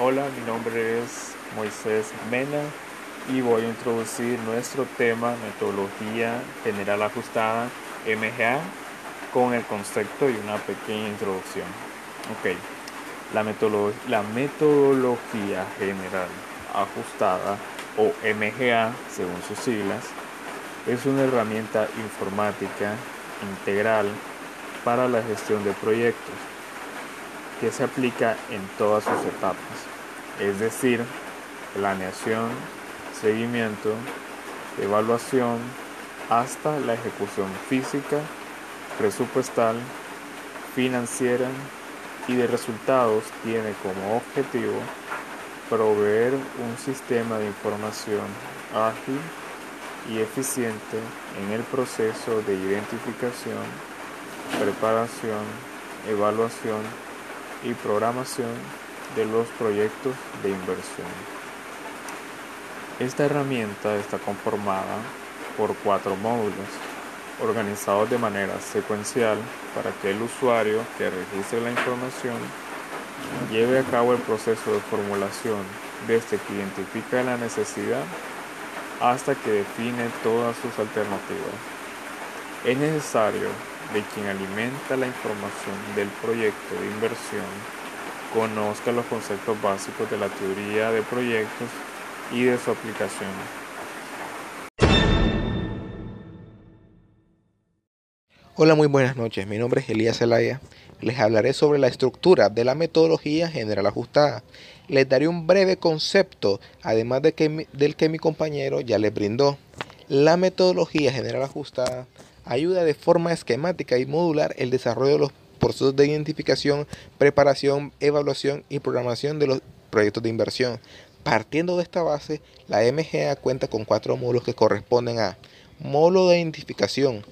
Hola, mi nombre es Moisés Mena y voy a introducir nuestro tema Metodología General Ajustada MGA con el concepto y una pequeña introducción. Ok, la, la metodología general ajustada o MGA según sus siglas es una herramienta informática integral para la gestión de proyectos que se aplica en todas sus etapas, es decir, planeación, seguimiento, evaluación, hasta la ejecución física, presupuestal, financiera y de resultados tiene como objetivo proveer un sistema de información ágil y eficiente en el proceso de identificación, preparación, evaluación y programación de los proyectos de inversión. Esta herramienta está conformada por cuatro módulos organizados de manera secuencial para que el usuario que registre la información lleve a cabo el proceso de formulación desde que identifica la necesidad hasta que define todas sus alternativas. Es necesario de quien alimenta la información del proyecto de inversión conozca los conceptos básicos de la teoría de proyectos y de su aplicación. Hola, muy buenas noches. Mi nombre es Elías Zelaya. Les hablaré sobre la estructura de la metodología general ajustada. Les daré un breve concepto, además de que, del que mi compañero ya les brindó. La metodología general ajustada ayuda de forma esquemática y modular el desarrollo de los procesos de identificación, preparación, evaluación y programación de los proyectos de inversión. Partiendo de esta base, la MGA cuenta con cuatro módulos que corresponden a módulo de identificación,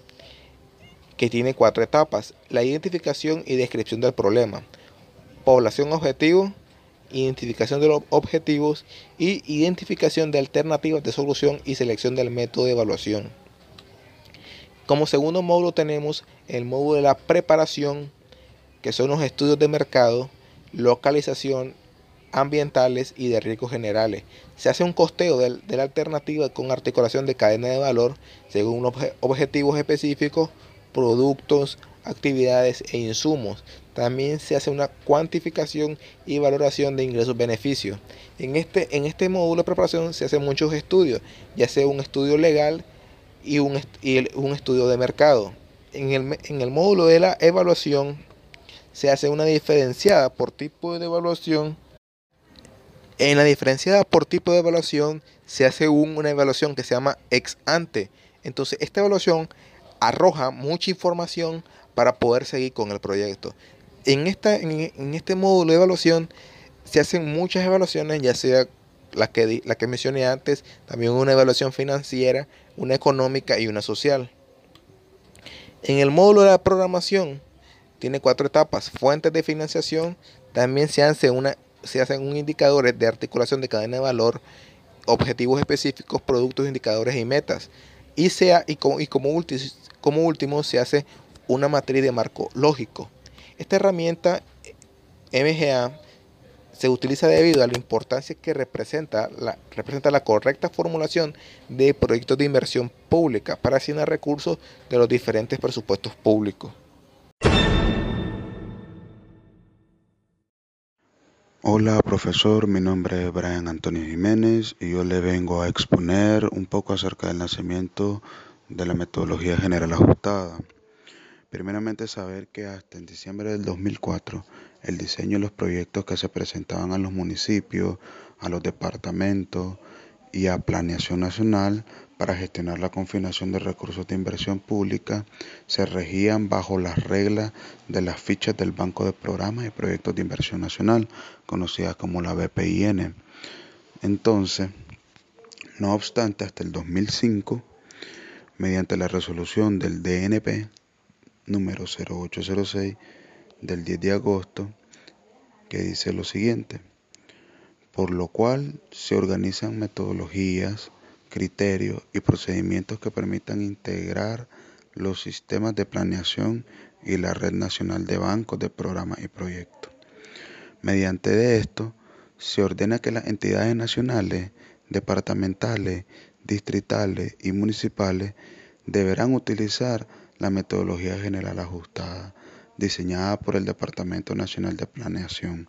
que tiene cuatro etapas. La identificación y descripción del problema, población objetivo, identificación de los objetivos y identificación de alternativas de solución y selección del método de evaluación. Como segundo módulo tenemos el módulo de la preparación, que son los estudios de mercado, localización, ambientales y de riesgos generales. Se hace un costeo de, la alternativa con articulación de cadena de valor según objetivos específicos, productos, actividades e insumos. También se hace una cuantificación y valoración de ingresos-beneficios. En este, en este módulo de preparación se hacen muchos estudios, ya sea un estudio legal y un, un estudio de mercado. En el, en el módulo de la evaluación se hace una diferenciada por tipo de evaluación. En la diferenciada por tipo de evaluación se hace una evaluación que se llama ex ante. Entonces esta evaluación arroja mucha información para poder seguir con el proyecto. En, esta, en, este módulo de evaluación se hacen muchas evaluaciones, ya sea la que, la que mencioné antes, también una evaluación financiera, una económica y una social. En el módulo de la programación tiene cuatro etapas. Fuentes de financiación, también se, hace una, se hacen un indicadores de articulación de cadena de valor, objetivos específicos, productos, indicadores y metas. Y, sea, y, como, y como, como último se hace una matriz de marco lógico. Esta herramienta MGA se utiliza debido a la importancia que representa la, representa la correcta formulación de proyectos de inversión pública para asignar recursos de los diferentes presupuestos públicos. Hola profesor, mi nombre es Brian Antonio Jiménez y yo le vengo a exponer un poco acerca del nacimiento de la metodología general ajustada. Primeramente saber que hasta en diciembre del 2004 el diseño de los proyectos que se presentaban a los municipios, a los departamentos y a Planeación Nacional para gestionar la confinación de recursos de inversión pública se regían bajo las reglas de las fichas del Banco de Programas y Proyectos de Inversión Nacional, conocidas como la BPIN. Entonces, no obstante, hasta el 2005 mediante la resolución del DNP número 0806 del 10 de agosto que dice lo siguiente, por lo cual se organizan metodologías, criterios y procedimientos que permitan integrar los sistemas de planeación y la red nacional de bancos de programas y proyectos. Mediante esto se ordena que las entidades nacionales, departamentales, distritales y municipales deberán utilizar la metodología general ajustada diseñada por el Departamento Nacional de Planeación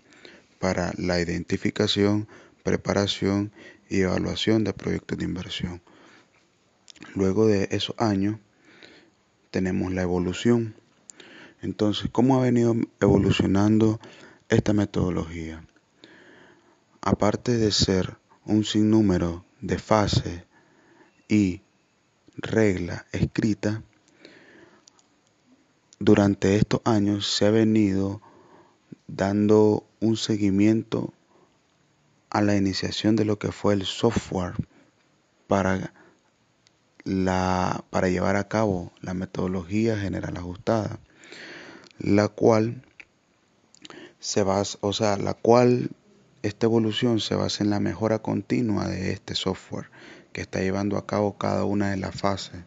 para la identificación, preparación y evaluación de proyectos de inversión. Luego de esos años tenemos la evolución. Entonces, ¿cómo ha venido evolucionando esta metodología? Aparte de ser un sinnúmero de fases y reglas escritas, durante estos años se ha venido dando un seguimiento a la iniciación de lo que fue el software para, la, para llevar a cabo la metodología general ajustada, la cual se basa, o sea, la cual esta evolución se basa en la mejora continua de este software que está llevando a cabo cada una de las fases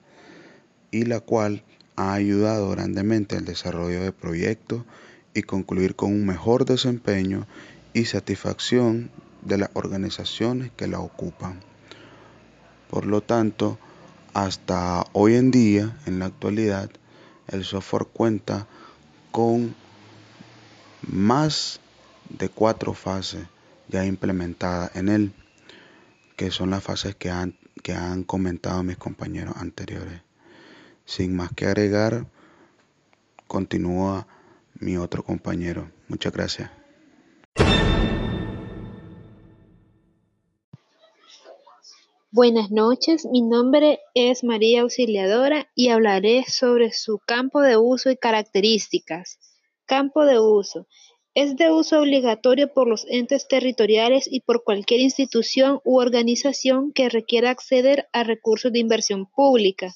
y la cual ha ayudado grandemente al desarrollo de proyectos y concluir con un mejor desempeño y satisfacción de las organizaciones que la ocupan. Por lo tanto, hasta hoy en día, en la actualidad, el software cuenta con más de cuatro fases ya implementadas en él, que son las fases que han, que han comentado mis compañeros anteriores. Sin más que agregar, continúa mi otro compañero. Muchas gracias. Buenas noches, mi nombre es María Auxiliadora y hablaré sobre su campo de uso y características. Campo de uso. Es de uso obligatorio por los entes territoriales y por cualquier institución u organización que requiera acceder a recursos de inversión pública.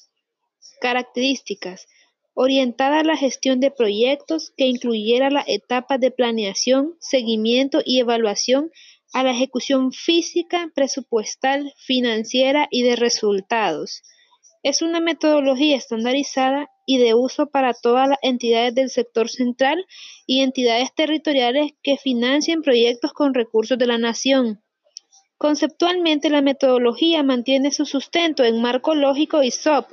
Características. Orientada a la gestión de proyectos que incluyera las etapas de planeación, seguimiento y evaluación a la ejecución física, presupuestal, financiera y de resultados. Es una metodología estandarizada y de uso para todas las entidades del sector central y entidades territoriales que financien proyectos con recursos de la nación. Conceptualmente, la metodología mantiene su sustento en marco lógico y SOP,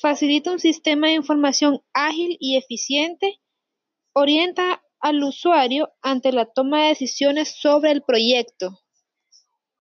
facilita un sistema de información ágil y eficiente, orienta al usuario ante la toma de decisiones sobre el proyecto.